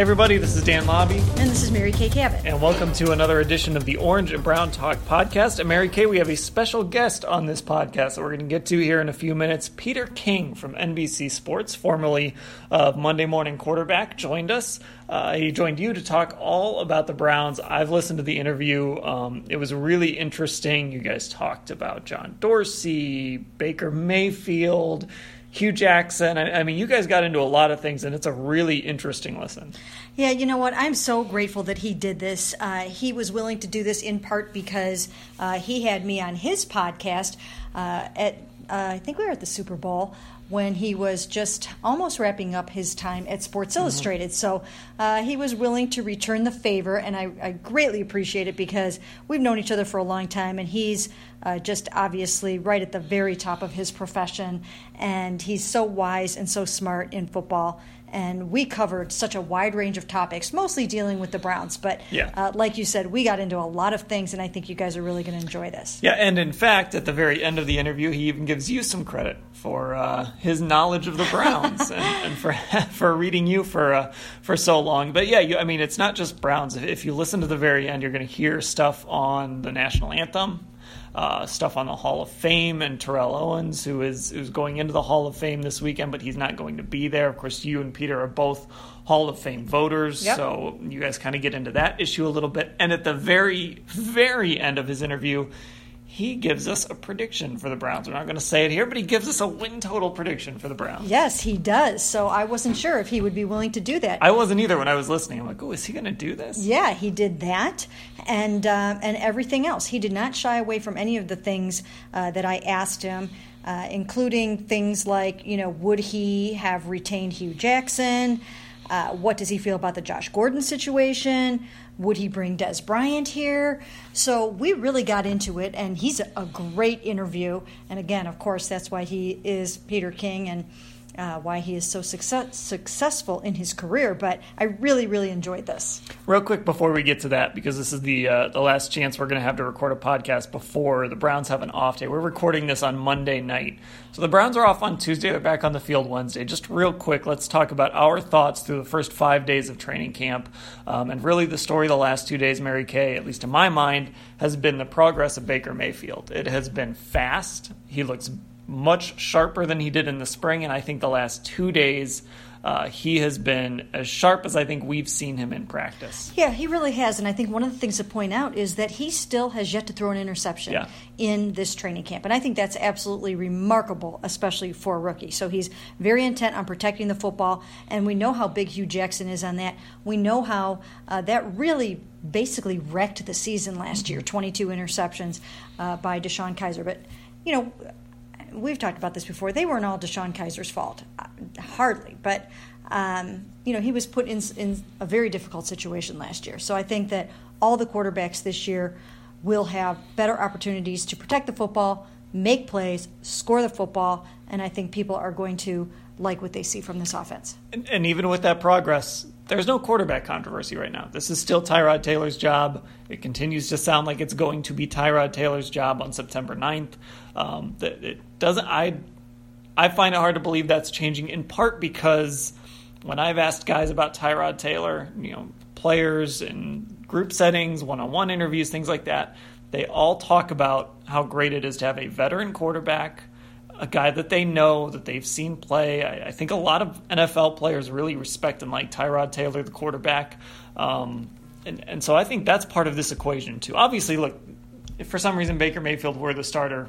Hey everybody, this is Dan Labbe, And this is Mary Kay Cabot. and welcome to another edition of the Orange and Brown Talk podcast. And Mary Kay, we have a special guest on this podcast that we're going to get to here in a few minutes. Peter King from NBC Sports, formerly of Monday Morning Quarterback, joined us. Uh, he joined you to talk all about the Browns. I've listened to the interview. Um, it was really interesting. You guys talked about John Dorsey, Baker Mayfield. Hue Jackson. I, I mean, you guys got into a lot of things, and it's a really interesting listen. Yeah, you know what? I'm so grateful that he did this. Uh, he was willing to do this in part because uh, he had me on his podcast uh, at, uh, I think we were at the Super Bowl when he was just almost wrapping up his time at Sports Illustrated. So uh, he was willing to return the favor, and I, I greatly appreciate it because we've known each other for a long time, and he's uh, just obviously right at the very top of his profession, and he's so wise and so smart in football. And we covered such a wide range of topics, mostly dealing with the Browns. But Yeah. uh, like you said, we got into a lot of things, and I think you guys are really going to enjoy this. Yeah, and in fact, at the very end of the interview, he even gives you some credit for uh, his knowledge of the Browns and, and for for reading you for uh, for so long. But yeah, you, I mean, it's not just Browns. If, if you listen to the very end, you're going to hear stuff on the national anthem. Uh, stuff on the Hall of Fame and Terrell Owens, who is who's going into the Hall of Fame this weekend, but he's not going to be there. Of course, you and Peter are both Hall of Fame voters, Yep. so you guys kind of get into that issue a little bit. And at the very, very end of his interview, he gives us a prediction for the Browns. We're not going to say it here, but he gives us a win total prediction for the Browns. Yes, he does. So I wasn't sure if he would be willing to do that. I wasn't either when I was listening. I'm like, oh, is he going to do this? Yeah, he did that, and uh, and everything else. He did not shy away from any of the things uh, that I asked him, uh, including things like, you know, would he have retained Hue Jackson? Uh, what does he feel about the Josh Gordon situation? Would he bring Dez Bryant here? So we really got into it, and he's a, a great interview. And again, of course, that's why he is Peter King and uh, why he is so success- successful in his career. But I really, really enjoyed this. Real quick before we get to that, because this is the uh, the last chance we're going to have to record a podcast before the Browns have an off day. We're recording this on Monday night, so the Browns are off on Tuesday. They're back on the field Wednesday. Just real quick, let's talk about our thoughts through the first five days of training camp, um, and really the story the last two days. Mary Kay, at least in my mind, has been the progress of Baker Mayfield. It has been fast. He looks much sharper than he did in the spring, and I think the last two days. Uh, he has been as sharp as I think we've seen him in practice. Yeah, he really has. And I think one of the things to point out is that he still has yet to throw an interception Yeah. in this training camp. And I think that's absolutely remarkable, especially for a rookie. So he's very intent on protecting the football. And we know how big Hue Jackson is on that. We know how uh, that really basically wrecked the season last year 22 interceptions uh, by DeShone Kizer. But, you know, we've talked about this before. They weren't all DeShone Kizer's fault, Uh, hardly. But um, you know, he was put in in a very difficult situation last year. So I think that all the quarterbacks this year will have better opportunities to protect the football, make plays, score the football, and I think people are going to like what they see from this offense. And, and even with that progress, there's no quarterback controversy right now. This is still Tyrod Taylor's job. It continues to sound like it's going to be Tyrod Taylor's job on September 9th. Um, it doesn't. I I find it hard to believe that's changing. In part because when I've asked guys about Tyrod Taylor, you know, players and group settings, one-on-one interviews, things like that, they all talk about how great it is to have a veteran quarterback, a guy that they know, that they've seen play. I, I think a lot of NFL players really respect and like Tyrod Taylor, the quarterback. Um, and, and so I think that's part of this equation, too. Obviously, look, if for some reason Baker Mayfield were the starter,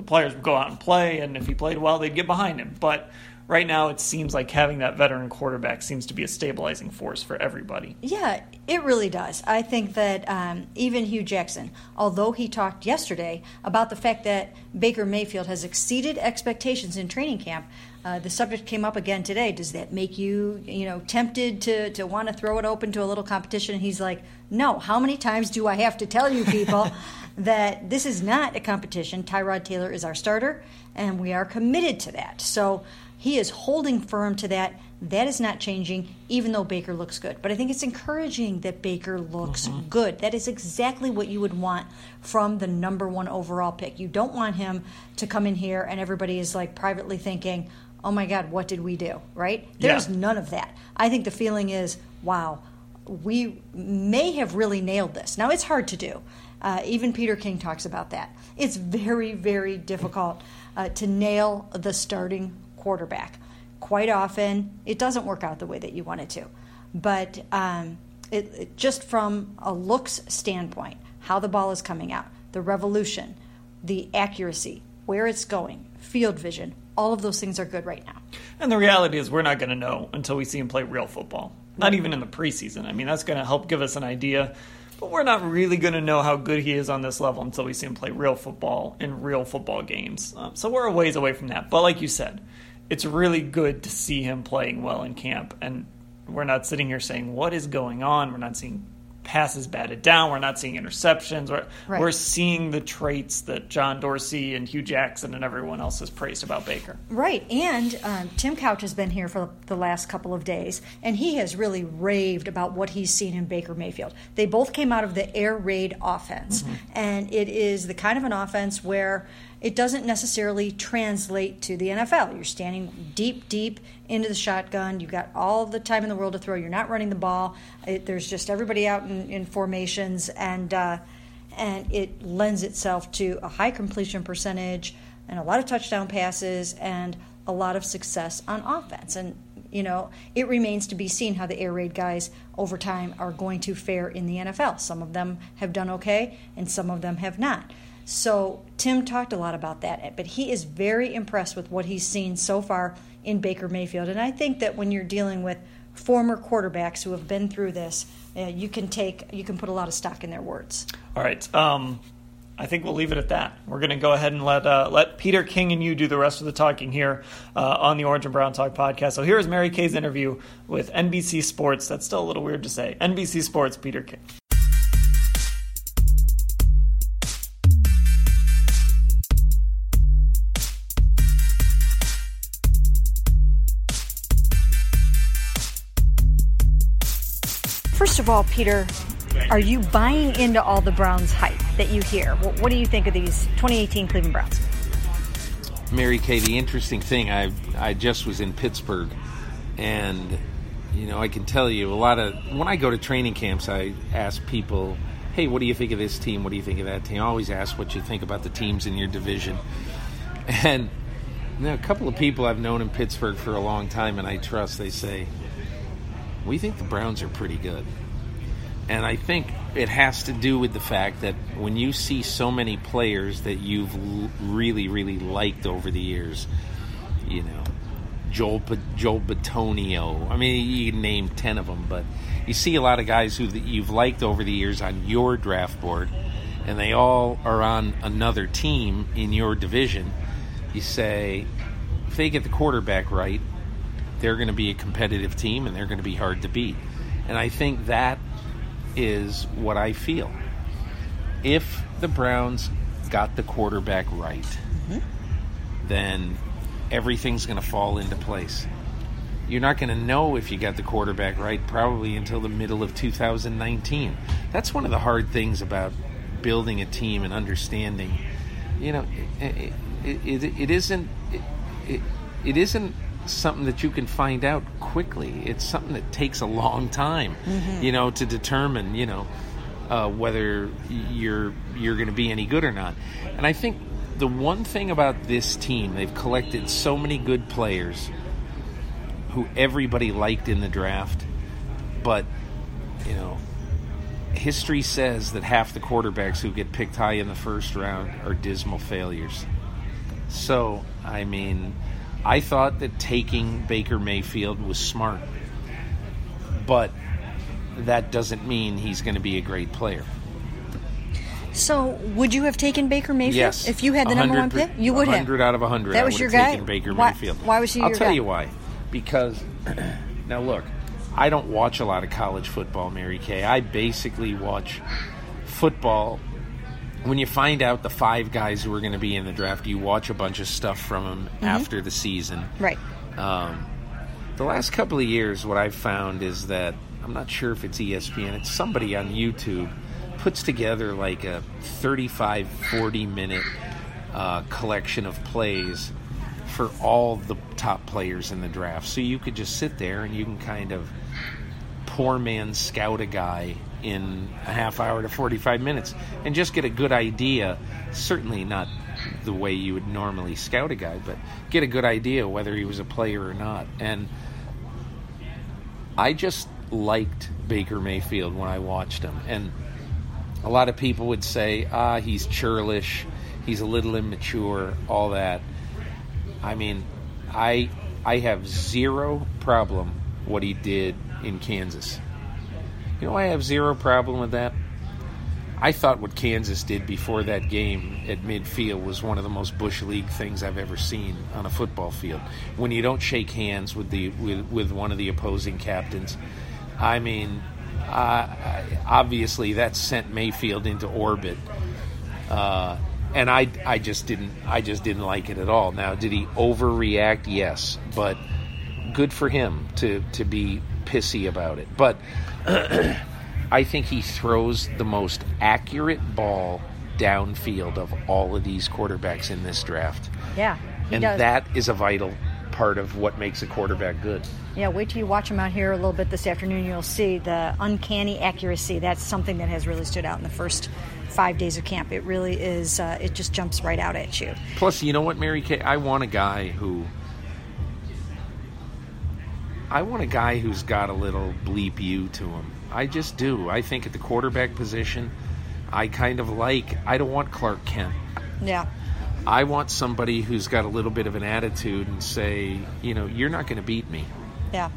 the players would go out and play, and if he played well, they'd get behind him. But right now it seems like having that veteran quarterback seems to be a stabilizing force for everybody. Yeah, it really does. I think that um, even Hue Jackson, although he talked yesterday about the fact that Baker Mayfield has exceeded expectations in training camp, uh, the subject came up again today. Does that make you, you know, tempted to, to want to throw it open to a little competition? And he's like, no. How many times do I have to tell you people that this is not a competition? Tyrod Taylor is our starter, and we are committed to that. So he is holding firm to that. That is not changing, even though Baker looks good. But I think it's encouraging that Baker looks mm-hmm. good. That is exactly what you would want from the number one overall pick. You don't want him to come in here and everybody is like privately thinking, oh my God, what did we do? Right? There's yeah. none of that. I think the feeling is, wow, we may have really nailed this. Now, it's hard to do. Uh, even Peter King talks about that. It's very, very difficult uh, to nail the starting quarterback. Quite often, it doesn't work out the way that you want it to. But um, it, it, just from a looks standpoint, how the ball is coming out, the revolution, the accuracy, where it's going, field vision, all of those things are good right now. And the reality is, we're not going to know until we see him play real football. Not even in the preseason. I mean, that's going to help give us an idea but we're not really going to know how good he is on this level until we see him play real football in real football games. Um, so we're a ways away from that. But like you said, it's really good to see him playing well in camp. And we're not sitting here saying, what is going on? We're not seeing passes batted down. We're not seeing interceptions. We're, right. we're seeing the traits that John Dorsey and Hue Jackson and everyone else has praised about Baker. Right. And um, Tim Couch has been here for the last couple of days, and he has really raved about what he's seen in Baker Mayfield. They both came out of the air raid offense, mm-hmm. and it is the kind of an offense where it doesn't necessarily translate to the NFL. You're standing deep, deep into the shotgun. You've got all the time in the world to throw. You're not running the ball. It, there's just everybody out in, in formations, and uh, and it lends itself to a high completion percentage and a lot of touchdown passes and a lot of success on offense. And you know, it remains to be seen how the air raid guys over time are going to fare in the NFL. Some of them have done okay, and some of them have not. So Tim talked a lot about that, but he is very impressed with what he's seen so far in Baker Mayfield. And I think that when you're dealing with former quarterbacks who have been through this, uh, you can take you can put a lot of stock in their words. All right. Um, I think we'll leave it at that. We're going to go ahead and let uh, let Peter King and you do the rest of the talking here uh, on the Orange and Brown Talk podcast. So here is Mary Kay's interview with NBC Sports. That's still a little weird to say. NBC Sports, Peter King. Of all, Peter, are you buying into all the Browns hype that you hear? What, what do you think of these 2018 Cleveland Browns? Mary Kay, the interesting thing, I I just was in Pittsburgh, and you know I can tell you a lot of when I go to training camps, I ask people, "Hey, what do you think of this team? What do you think of that team?" I always ask what you think about the teams in your division, and you know, a couple of people I've known in Pittsburgh for a long time, and I trust. They say, we think the Browns are pretty good. And I think it has to do with the fact that when you see so many players that you've really, really liked over the years, you know, Joel Joel Bitonio. I mean, you can name ten of them, but you see a lot of guys who you've liked over the years on your draft board, and they all are on another team in your division. You say, if they get the quarterback right, they're going to be a competitive team and they're going to be hard to beat. And I think that is what I feel. If the Browns got the quarterback right, mm-hmm. then everything's going to fall into place. You're not going to know if you got the quarterback right probably until the middle of 2019. That's one of the hard things about building a team and understanding. You know, it, it, it, it isn't. It, it isn't something that you can find out quickly. It's something that takes a long time, mm-hmm. you know, to determine, you know, uh, whether you're you're going to be any good or not. And I think the one thing about this team, they've collected so many good players who everybody liked in the draft, but you know, history says that half the quarterbacks who get picked high in the first round are dismal failures. So, I mean, I thought that taking Baker Mayfield was smart, but that doesn't mean he's going to be a great player. So, would you have taken Baker Mayfield Yes, if you had the number one pick? You would have. hundred out of hundred. That was your guy. Taken Baker why, Mayfield. Why was he I'll tell guy? you why. Because now look, I don't watch a lot of college football, Mary Kay. I basically watch football. When you find out the five guys who are going to be in the draft, you watch a bunch of stuff from them after the season. Right. Um, the last couple of years, what I've found is that I'm not sure if it's ESPN, it's somebody on YouTube puts together like a 35, 40 minute uh, collection of plays for all the top players in the draft. So you could just sit there and you can kind of poor man scout a guy in a half hour to 45 minutes and just get a good idea. Certainly not the way you would normally scout a guy, but get a good idea whether he was a player or not. And I just liked Baker Mayfield when I watched him. And a lot of people would say, ah, he's churlish, he's a little immature, all that. I mean, I I have zero problem what he did in Kansas. You know, I have zero problem with that. I thought what Kansas did before that game at midfield was one of the most bush league things I've ever seen on a football field. When you don't shake hands with the with, with one of the opposing captains, I mean, uh, obviously that sent Mayfield into orbit. Uh, and I, I just didn't I just didn't like it at all. Now, did he overreact? Yes, but good for him to to be pissy about it. But I think he throws the most accurate ball downfield of all of these quarterbacks in this draft. Yeah, he and does. that is a vital part of what makes a quarterback good. Yeah, wait till you watch him out here a little bit this afternoon. You'll see the uncanny accuracy. That's something that has really stood out in the first five days of camp. It really is. Uh, it just jumps right out at you. Plus, you know what, Mary Kay? I want a guy who. I want a guy who's got a little bleep you to him. I just do. I think at the quarterback position, I kind of like. I don't want Clark Kent. Yeah. I want somebody who's got a little bit of an attitude and say, you know, you're not going to beat me. Yeah.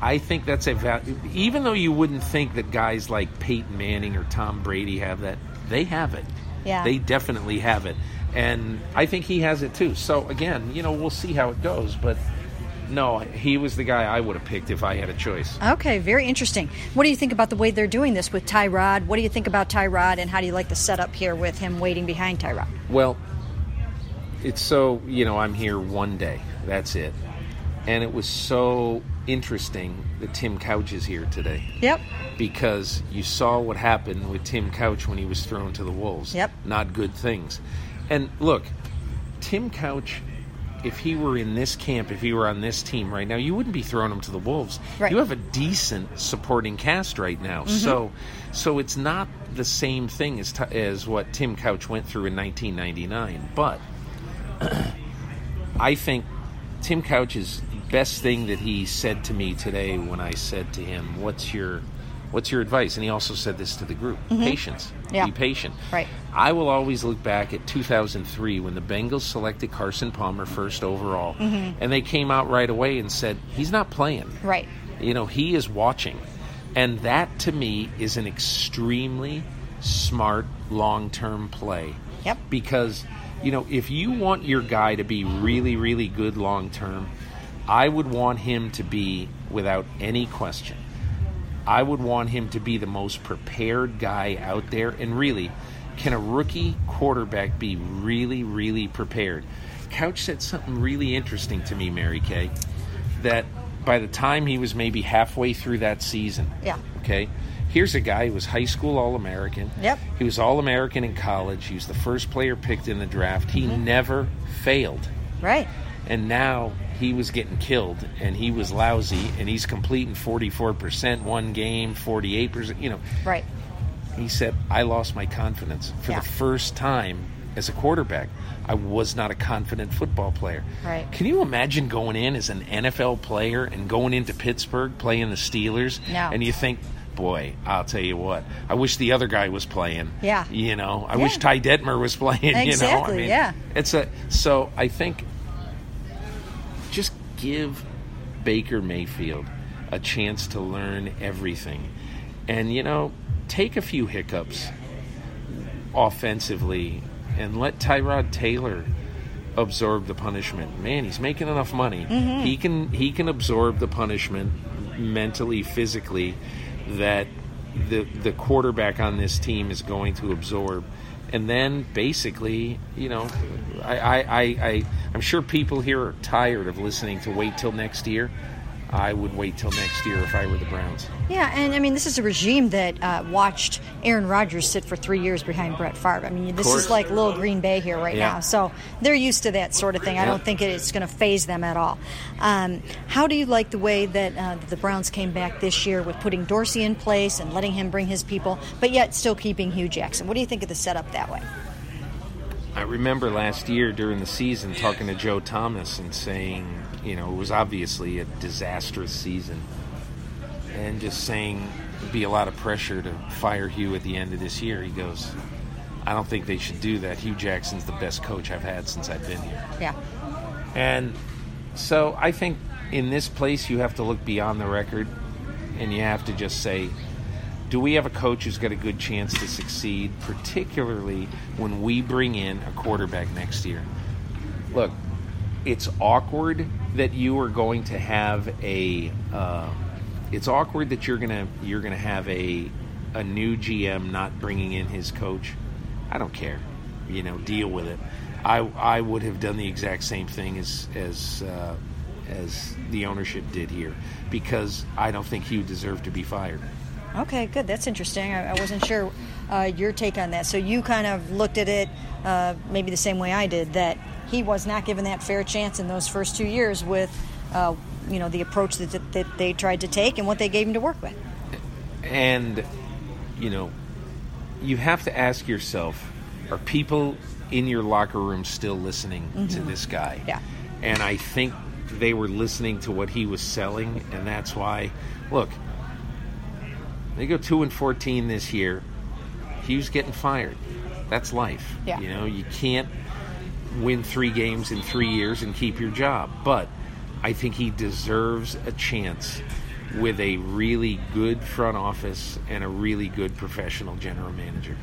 I think that's a value. Even though you wouldn't think that guys like Peyton Manning or Tom Brady have that, they have it. Yeah. They definitely have it. And I think he has it too. So, again, you know, we'll see how it goes. But no, he was the guy I would have picked if I had a choice. Okay, very interesting. What do you think about the way they're doing this with Tyrod? What do you think about Tyrod, and how do you like the setup here with him waiting behind Tyrod? Well, it's so, you know, I'm here one day. That's it. And it was so interesting that Tim Couch is here today. Yep. because you saw what happened with Tim Couch when he was thrown to the Wolves. Yep. Not good things. And look, Tim Couch, if he were in this camp, if he were on this team right now, you wouldn't be throwing him to the Wolves. Right. You have a decent supporting cast right now. Mm-hmm. So so it's not the same thing as t- as what Tim Couch went through in 1999, but I think Tim Couch's best thing that he said to me today when I said to him, "What's your what's your advice?" and he also said this to the group: patience. Mm-hmm. Yeah. Be patient. Right. I will always look back at 2003 when the Bengals selected Carson Palmer first overall, and they came out right away and said, "He's not playing." Mm-hmm. Right. You know, he is watching. And that to me is an extremely smart long term play. Yep. Because, you know, if you want your guy to be really, really good long term, I would want him to be, without any question, I would want him to be the most prepared guy out there. And really, can a rookie quarterback be really, really prepared? Couch said something really interesting to me, Mary Kay, that by the time he was maybe halfway through that season, Yeah. okay, here's a guy who was high school All American. Yep. He was All American in college. He was the first player picked in the draft. He Mm-hmm. never failed Right. and now he was getting killed and he was lousy and he's completing 44% one game 48% you know Right. He said, I lost my confidence for Yeah. the first time as a quarterback. I was not a confident football player. Right. Can you imagine going in as an NFL player and going into Pittsburgh playing the Steelers? No. And you think, boy, I'll tell you what, I wish the other guy was playing. Yeah. You know, I Yeah. wish Ty Detmer was playing. You know, I Exactly, mean, yeah. It's a so I think give Baker Mayfield a chance to learn everything. And, you know, take a few hiccups offensively and let Tyrod Taylor absorb the punishment. Man, he's making enough money. Mm-hmm. He can he can absorb the punishment mentally, physically that the the quarterback on this team is going to absorb. And then basically, you know, I, I, I, I I'm sure people here are tired of listening to wait till next year. I would wait till next year if I were the Browns. Yeah, and I mean, this is a regime that uh, watched Aaron Rodgers sit for three years behind Brett Favre. I mean, this is like little Green Bay here right Yeah. now. So they're used to that sort of thing. I Yeah. don't think it's going to phase them at all. Um, how do you like the way that uh, the Browns came back this year with putting Dorsey in place and letting him bring his people, but yet still keeping Hue Jackson? What do you think of the setup that way? I remember last year during the season talking to Joe Thomas and saying, you know, it was obviously a disastrous season, and just saying it'd be a lot of pressure to fire Hue at the end of this year. He goes, I don't think they should do that. Hue Jackson's the best coach I've had since I've been here. Yeah. And so I think in this place you have to look beyond the record and you have to just say, do we have a coach who's got a good chance to succeed, particularly when we bring in a quarterback next year? Look, it's awkward that you are going to have a. Uh, it's awkward that you're gonna you're gonna have a a new GM not bringing in his coach. I don't care. You know, deal with it. I I would have done the exact same thing as as uh, as the ownership did here because I don't think Hue deserved to be fired. Okay, good. That's interesting. I, I wasn't sure uh, your take on that. So you kind of looked at it uh, maybe the same way I did that he was not given that fair chance in those first two years with, uh, you know, the approach that, that, that they tried to take and what they gave him to work with. And, you know, you have to ask yourself are people in your locker room still listening to this guy? Yeah. And I think they were listening to what he was selling, and that's why, look, they go 2 and 14 this year. Hue's getting fired. That's life. Yeah. You know, you can't win three games in three years and keep your job. But I think he deserves a chance with a really good front office and a really good professional general manager.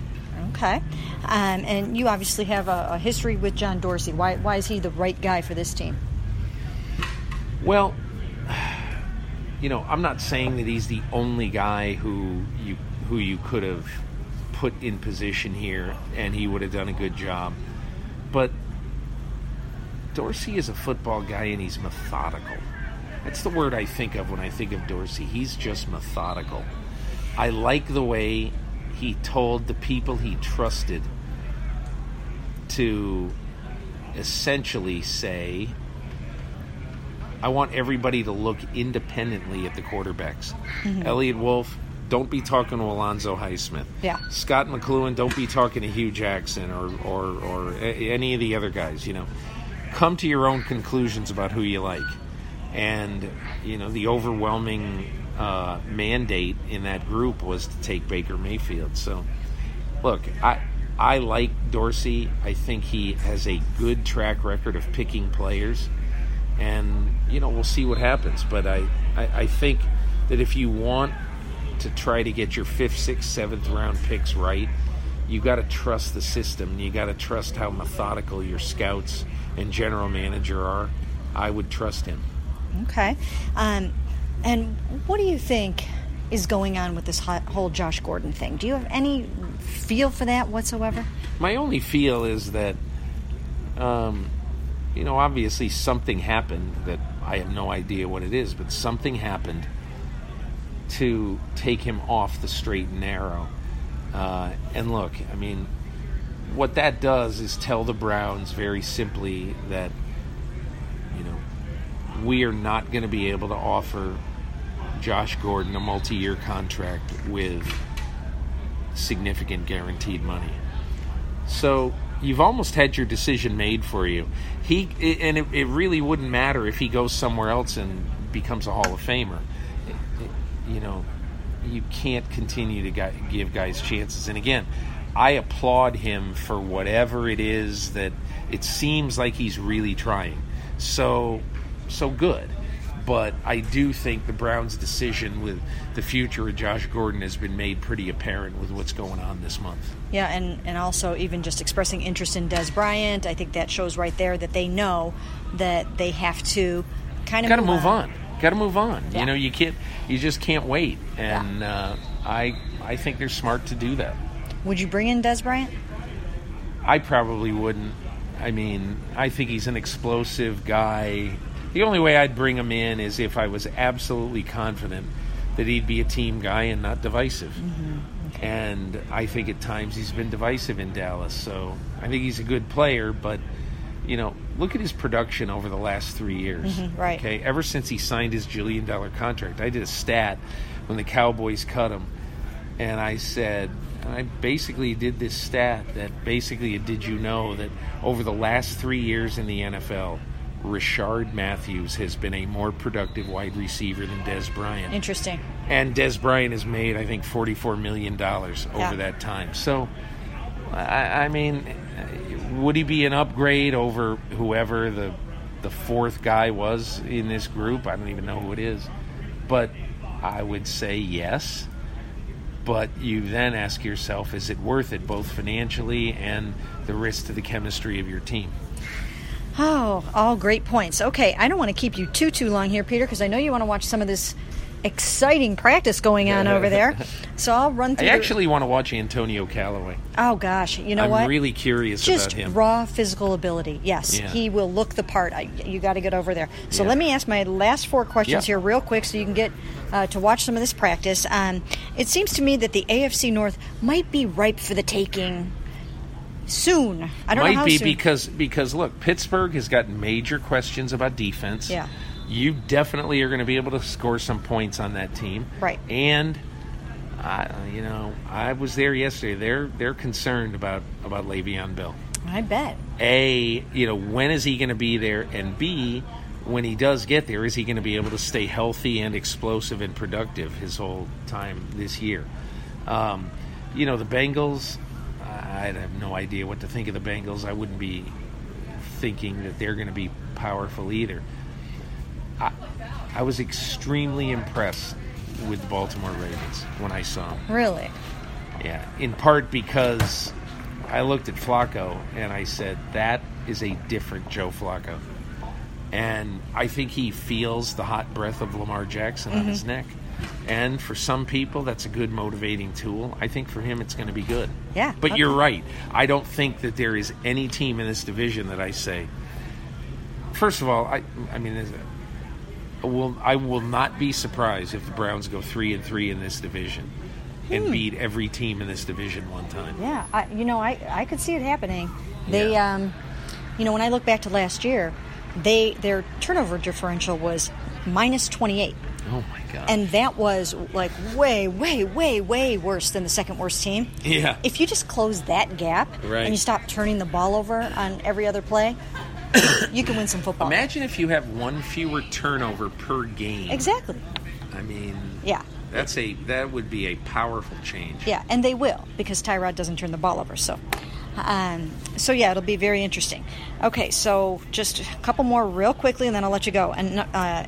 Okay. Um, and you obviously have a, a history with John Dorsey. Why, why is he the right guy for this team? Well, you know, I'm not saying that he's the only guy who you who you could have put in position here and he would have done a good job. But Dorsey is a football guy and he's methodical. That's the word I think of when I think of Dorsey. He's just methodical. I like the way he told the people he trusted to essentially say, I want everybody to look independently at the quarterbacks. Eliot Wolf, don't be talking to Alonzo Highsmith. Yeah. Scot McCloughan, don't be talking to Hue Jackson or, or, or any of the other guys. You know, come to your own conclusions about who you like. And, you know, the overwhelming uh, mandate in that group was to take Baker Mayfield. So, look, I. I like Dorsey. I think he has a good track record of picking players and you know we'll see what happens. But I, I, I think that if you want to try to get your fifth, sixth, seventh round picks right, you got to trust the system. You got to trust how methodical your scouts and general manager are. I would trust him. Okay. Um, and what do you think is going on with this whole Josh Gordon thing? Do you have any feel for that whatsoever? My only feel is that, um, you know, obviously something happened that I have no idea what it is, but something happened to take him off the straight and narrow. Uh, and look, I mean, what that does is tell the Browns very simply that, you know, we are not going to be able to offer Josh Gordon a multi year contract with significant guaranteed money. So you've almost had your decision made for you. He and it, it really wouldn't matter if he goes somewhere else and becomes a Hall of Famer. It- it- you know, you can't continue to gi- give guys chances. And again, I applaud him for whatever it is that it seems like he's really trying. So, so good. But I do think the Browns' decision with the future of Josh Gordon has been made pretty apparent with what's going on this month. Yeah, and, and also even just expressing interest in Dez Bryant, I think that shows right there that they know that they have to kind of Got to move on. Got to move on. Yeah. You know, you can't. You just can't wait. And uh, I, I think they're smart to do that. Would you bring in Dez Bryant? I probably wouldn't. I mean, I think he's an explosive guy. The only way I'd bring him in is if I was absolutely confident that he'd be a team guy and not divisive. Mm-hmm. And I think at times he's been divisive in Dallas. So I think he's a good player, but you know, look at his production over the last three years. Mm-hmm. right. Okay, ever since he signed his jillion dollar contract, I did a stat when the Cowboys cut him, and I said, and I basically did this stat that basically did you know that over the last three years in the NFL, Rishard Matthews has been a more productive wide receiver than Dez Bryant. Interesting. And Dez Bryant has made, I think, $44 million over Yeah. that time. So, I, I mean, would he be an upgrade over whoever the, the fourth guy was in this group? I don't even know who it is. But I would say yes. But you then ask yourself, is it worth it, both financially and the risk to the chemistry of your team? Oh, all great points. Okay, I don't want to keep you too too long here, Peter, because I know you want to watch some of this exciting practice going on over there. So I'll run I through. the- actually want to watch Antonio Callaway. oh gosh, you know what? I'm really curious Just about him. raw physical ability. Yes, Yeah. he will look the part. I, you got to get over there. So Yeah. let me ask my last four questions Yeah. here, real quick, so you can get uh, to watch some of this practice. Um, it seems to me that the AFC North might be ripe for the taking soon. I don't know Might how be soon. because because look, Pittsburgh has got major questions about defense. Yeah. You definitely are going to be able to score some points on that team. Right. And I, you know, I was there yesterday. They're they're concerned about about Le'Veon Bell. I bet. A, you know, when is he going to be there? And B, when he does get there, is he going to be able to stay healthy and explosive and productive his whole time this year? Um, you know, the Bengals, I have no idea what to think of the Bengals. I wouldn't be thinking that they're going to be powerful either. I, I was extremely impressed with the Baltimore Ravens when I saw them. Really. Yeah, in part because I looked at Flacco and I said that is a different Joe Flacco, and I think he feels the hot breath of Lamar Jackson on his mm-hmm. neck. And for some people, that's a good motivating tool. I think for him, it's going to be good. Yeah, But okay. you're right. I don't think that there is any team in this division that I say. First of all, I, I mean, is it- will I will not be surprised if the Browns go three and three in this division and beat every team in this division one time. Yeah, I, you know, I, I could see it happening. They, Yeah. um, you know, when I look back to last year, they their turnover differential was minus 28. Oh my god! And that was like way, way, way, way worse than the second worst team. Yeah. If you just close that gap Right. and you stop turning the ball over on every other play, you can win some football. Imagine if you have one fewer turnover per game. Exactly. I mean, Yeah. that's a that would be a powerful change. Yeah, and they will because Tyrod doesn't turn the ball over. So, um, so yeah, it'll be very interesting. Okay, so just a couple more real quickly, and then I'll let you go. And uh,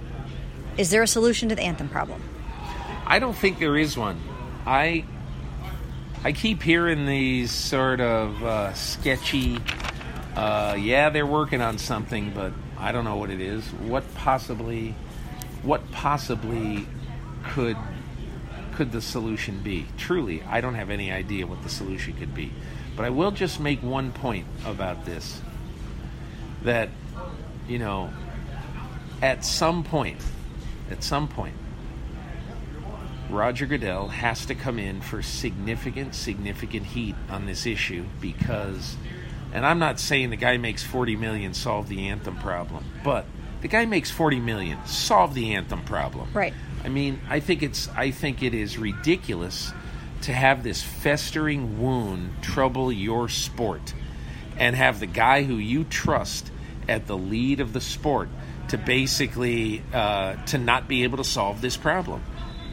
is there a solution to the anthem problem? I don't think there is one. I I keep hearing these sort of uh, sketchy. Uh, yeah, they're working on something, but I don't know what it is. What possibly, what possibly could could the solution be? Truly, I don't have any idea what the solution could be. But I will just make one point about this. That, you know, at some point, at some point, Roger Goodell has to come in for significant, significant heat on this issue because, and I'm not saying the guy makes 40 million solve the anthem problem, but the guy makes 40 million solve the anthem problem. Right. I mean, I think it's, I think it is ridiculous to have this festering wound trouble your sport and have the guy who you trust at the lead of the sport to basically uh, to not be able to solve this problem.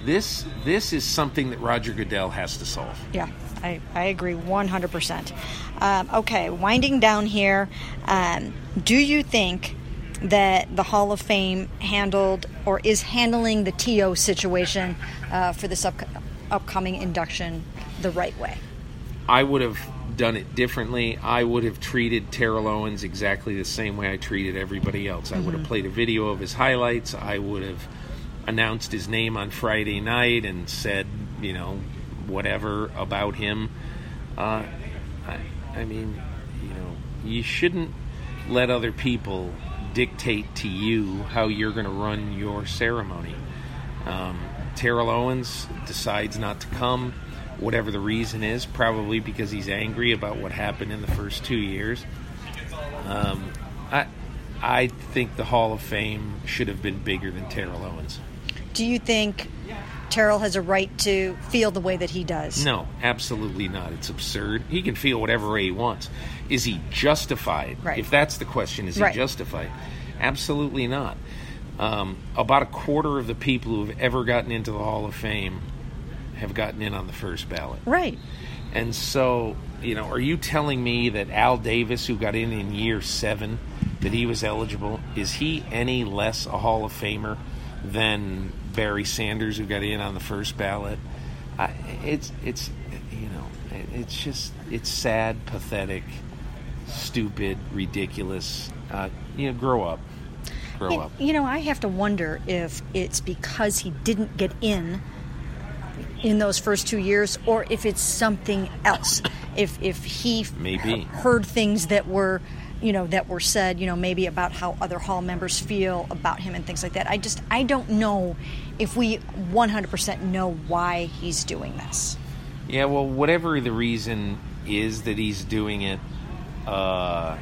This this is something that Roger Goodell has to solve. Yeah, I, I agree 100%. Um, okay, winding down here, um, do you think that the Hall of Fame handled or is handling the TO situation uh, for this up- upcoming induction the right way? I would have done it differently. I would have treated Terrell Owens exactly the same way I treated everybody else. I would have played a video of his highlights. I would have announced his name on Friday night and said, you know, whatever about him. Uh, I, I mean, you know, you shouldn't let other people dictate to you how you're going to run your ceremony. Um, Terrell Owens decides not to come, whatever the reason is, probably because he's angry about what happened in the first two years. Um, I, I think the Hall of Fame should have been bigger than Terrell Owens. Do you think Terrell has a right to feel the way that he does? No, absolutely not. It's absurd. He can feel whatever way he wants. Is he justified? Right. If that's the question, is he Right. justified? Absolutely not. Um, about a quarter of the people who have ever gotten into the Hall of Fame have gotten in on the first ballot. Right. And so, you know, are you telling me that Al Davis, who got in in year seven, that he was eligible, is he any less a Hall of Famer than Barry Sanders, who got in on the first ballot? I, it's it's you know, it, it's just it's sad, pathetic, stupid, ridiculous. Uh, you know, grow up, grow up. you know, I have to wonder if it's because he didn't get in in those first two years, or if it's something else. If if he Maybe. heard things that were, you know, that were said, you know, maybe about how other hall members feel about him and things like that. I just I don't know if we 100% know why he's doing this. Yeah, well, whatever the reason is that he's doing it, uh,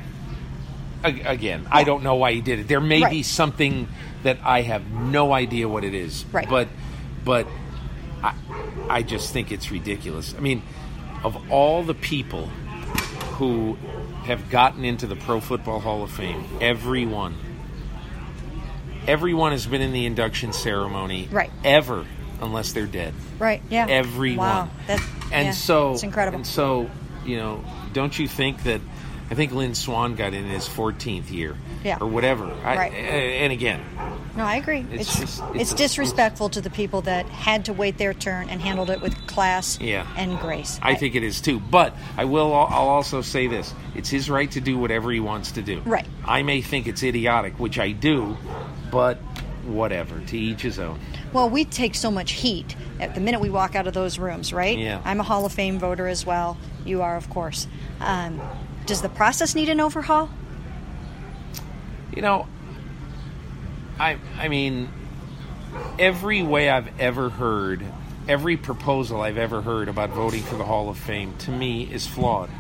ag- again, I don't know why he did it. There may be something that I have no idea what it is. Right. But, but I, I just think it's ridiculous. I mean, of all the people who have gotten into the Pro Football Hall of Fame, everyone, everyone has been in the induction ceremony, Right. Ever, unless they're dead Right? Yeah. everyone. Wow. That, and yeah, so it's incredible. And so, you know, don't you think that? I think Lynn Swann got in his 14th year, Yeah. or whatever. I, Right. And again, No, I agree. It's It's just- it's, it's disrespectful to the people that had to wait their turn and handled it with class Yeah. and grace. I think it is too. But I will. I'll also say this: it's his right to do whatever he wants to do. Right. I may think it's idiotic, which I do, but whatever. To each his own. Well, we take so much heat at the minute we walk out of those rooms, right? Yeah. I'm a Hall of Fame voter as well. You are, of course. Um, does the process need an overhaul? You know, I I mean, every way I've ever heard, every proposal I've ever heard about voting for the Hall of Fame to me is flawed.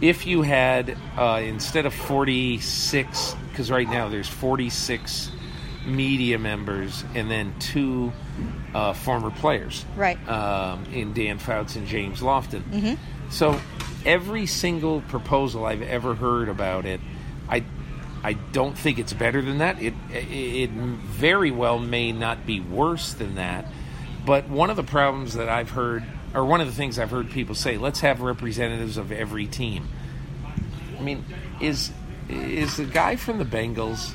If you had uh, instead of forty six, because right now there's forty six media members and then two uh, former players, Right. Um, in Dan Fouts and James Lofton. So every single proposal I've ever heard about it, I I don't think it's better than that. It it very well may not be worse than that. But one of the problems that I've heard, or one of the things I've heard people say, let's have representatives of every team. I mean, is is the guy from the Bengals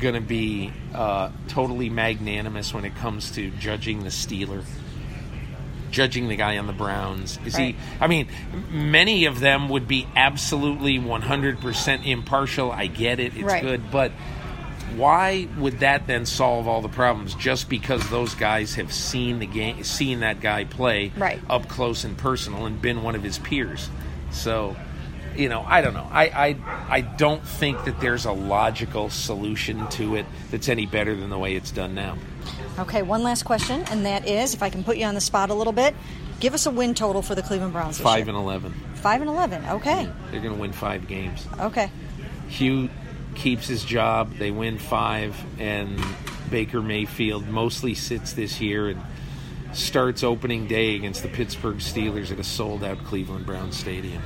going to be uh, totally magnanimous when it comes to judging the Steeler? Judging the guy on the Browns, is Right. he? I mean, many of them would be absolutely 100% impartial. I get it; it's Right. good, but why would that then solve all the problems? Just because those guys have seen the game, seen that guy play Right. up close and personal, and been one of his peers. So, you know, I don't know. I, I I don't think that there's a logical solution to it that's any better than the way it's done now. Okay, one last question, and that is if I can put you on the spot a little bit, give us a win total for the Cleveland Browns Five year. and eleven. Five and 11. Okay. They're going to win five games. Okay. Hue keeps his job. They win five, and Baker Mayfield mostly sits this year, and starts opening day against the Pittsburgh Steelers at a sold out Cleveland Browns Stadium.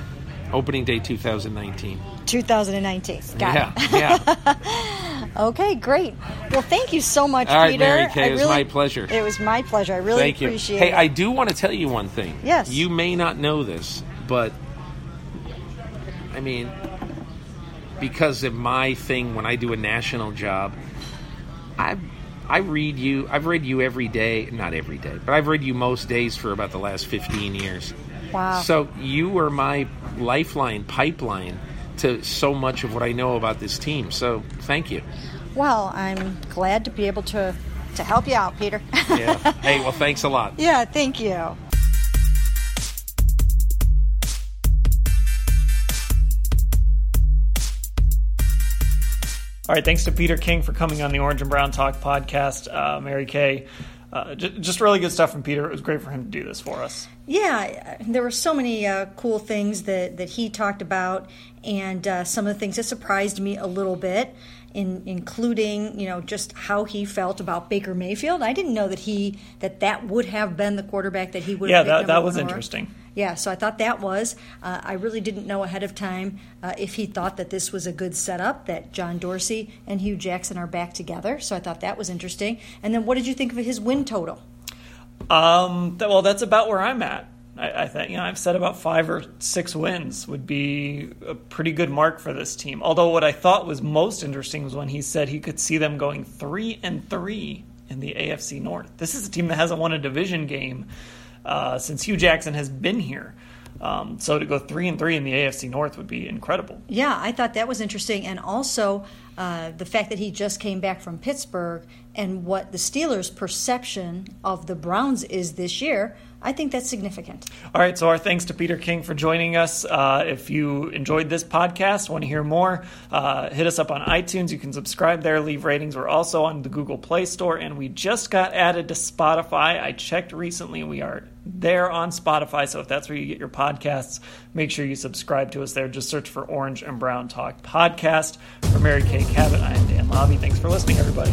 Opening day 2019. 2019. Got yeah, it. yeah. Okay, great. Well, thank you so much, All right, Peter. Mary Kay, I it was really- my pleasure. It was my pleasure. I really Thank you. appreciate Hey. I do want to tell you one thing. Yes. You may not know this, but I mean, because of my thing when I do a national job, I I read you. I've read you every day, not every day, but I've read you most days for about the last 15 years. Wow. So you were my lifeline, pipeline to so much of what I know about this team. So thank you. Well, I'm glad to be able to to help you out, Peter. Yeah. hey, well, thanks a lot. yeah, thank you. All right, thanks to Peter King for coming on the Orange and Brown Talk podcast. Uh, Mary Kay, uh, j- just really good stuff from Peter. It was great for him to do this for us. Yeah, there were so many uh, cool things that, that he talked about, and uh, some of the things that surprised me a little bit, in, including you know just how he felt about Baker Mayfield. I didn't know that he that that would have been the quarterback that he would. Yeah, that, that was interesting. Yeah, so I thought that was. Uh, I really didn't know ahead of time uh, if he thought that this was a good setup, that John Dorsey and Hue Jackson are back together. So I thought that was interesting. And then what did you think of his win total? Um, th- well, that's about where I'm at. I, I think you know I've said about five or six wins would be a pretty good mark for this team. Although what I thought was most interesting was when he said he could see them going three and three in the AFC North. This is a team that hasn't won a division game uh, since Hue Jackson has been here. Um, so to go three and three in the AFC North would be incredible. Yeah, I thought that was interesting. And also uh, the fact that he just came back from Pittsburgh and what the Steelers' perception of the Browns is this year, I think that's significant. All right, so our thanks to Peter King for joining us. Uh, if you enjoyed this podcast, want to hear more, uh, hit us up on iTunes. You can subscribe there, leave ratings. We're also on the Google Play Store, and we just got added to Spotify. I checked recently, we are there on Spotify. So if that's where you get your podcasts, make sure you subscribe to us there. Just search for Orange and Brown Talk Podcast. For Mary Kay Cabot, I am Dan Labbe. Thanks for listening, everybody.